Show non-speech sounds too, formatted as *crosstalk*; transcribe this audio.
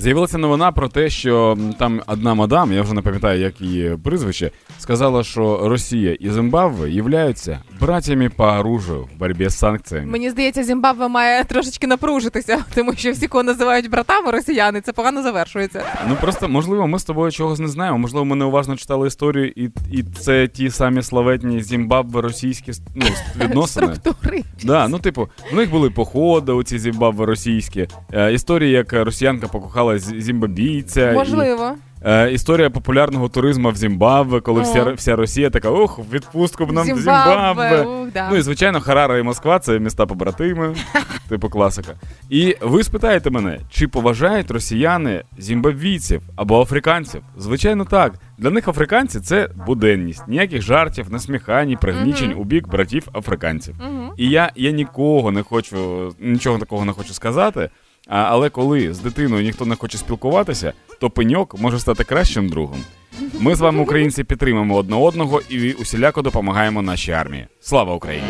З'явилася новина про те, що там одна мадам, я вже не пам'ятаю, як її прізвище, сказала, що Росія і Зимбабве являються братями по оружию в боротьбі з санкціями. Мені здається, Зімбабве має трошечки напружитися, *laughs* тому що всі, кого називають братами росіяни, це погано завершується. Ну просто можливо, ми з тобою чогось не знаємо. Можливо, ми неуважно читали історію, і і це ті самі славетні Зімбабве російські ну, *laughs* відносини. Структури. Да, ну типу, в них були походи, оці Зімбабве російські. Е, історії, як росіянка покохала зімбабійця. Можливо. І... Е, Історія популярного туризму в Зімбабве, коли вся вся Росія така, ох, відпустку б нам до Зімбабве. Ух, да. Ну і звичайно, Хараре і Москва це міста побратими, *laughs* типу класика. І ви спитаєте мене, чи поважають росіяни зімбабвійців або африканців? Звичайно, так. Для них африканці це буденність, ніяких жартів, насміхань, пригнічень uh-huh. у бік братів африканців. Uh-huh. І я, я нікого не хочу, нічого такого не хочу сказати. Але коли з дитиною ніхто не хоче спілкуватися, то пеньок може стати кращим другом. Ми з вами, українці, підтримуємо одне одного і усіляко допомагаємо нашій армії. Слава Україні!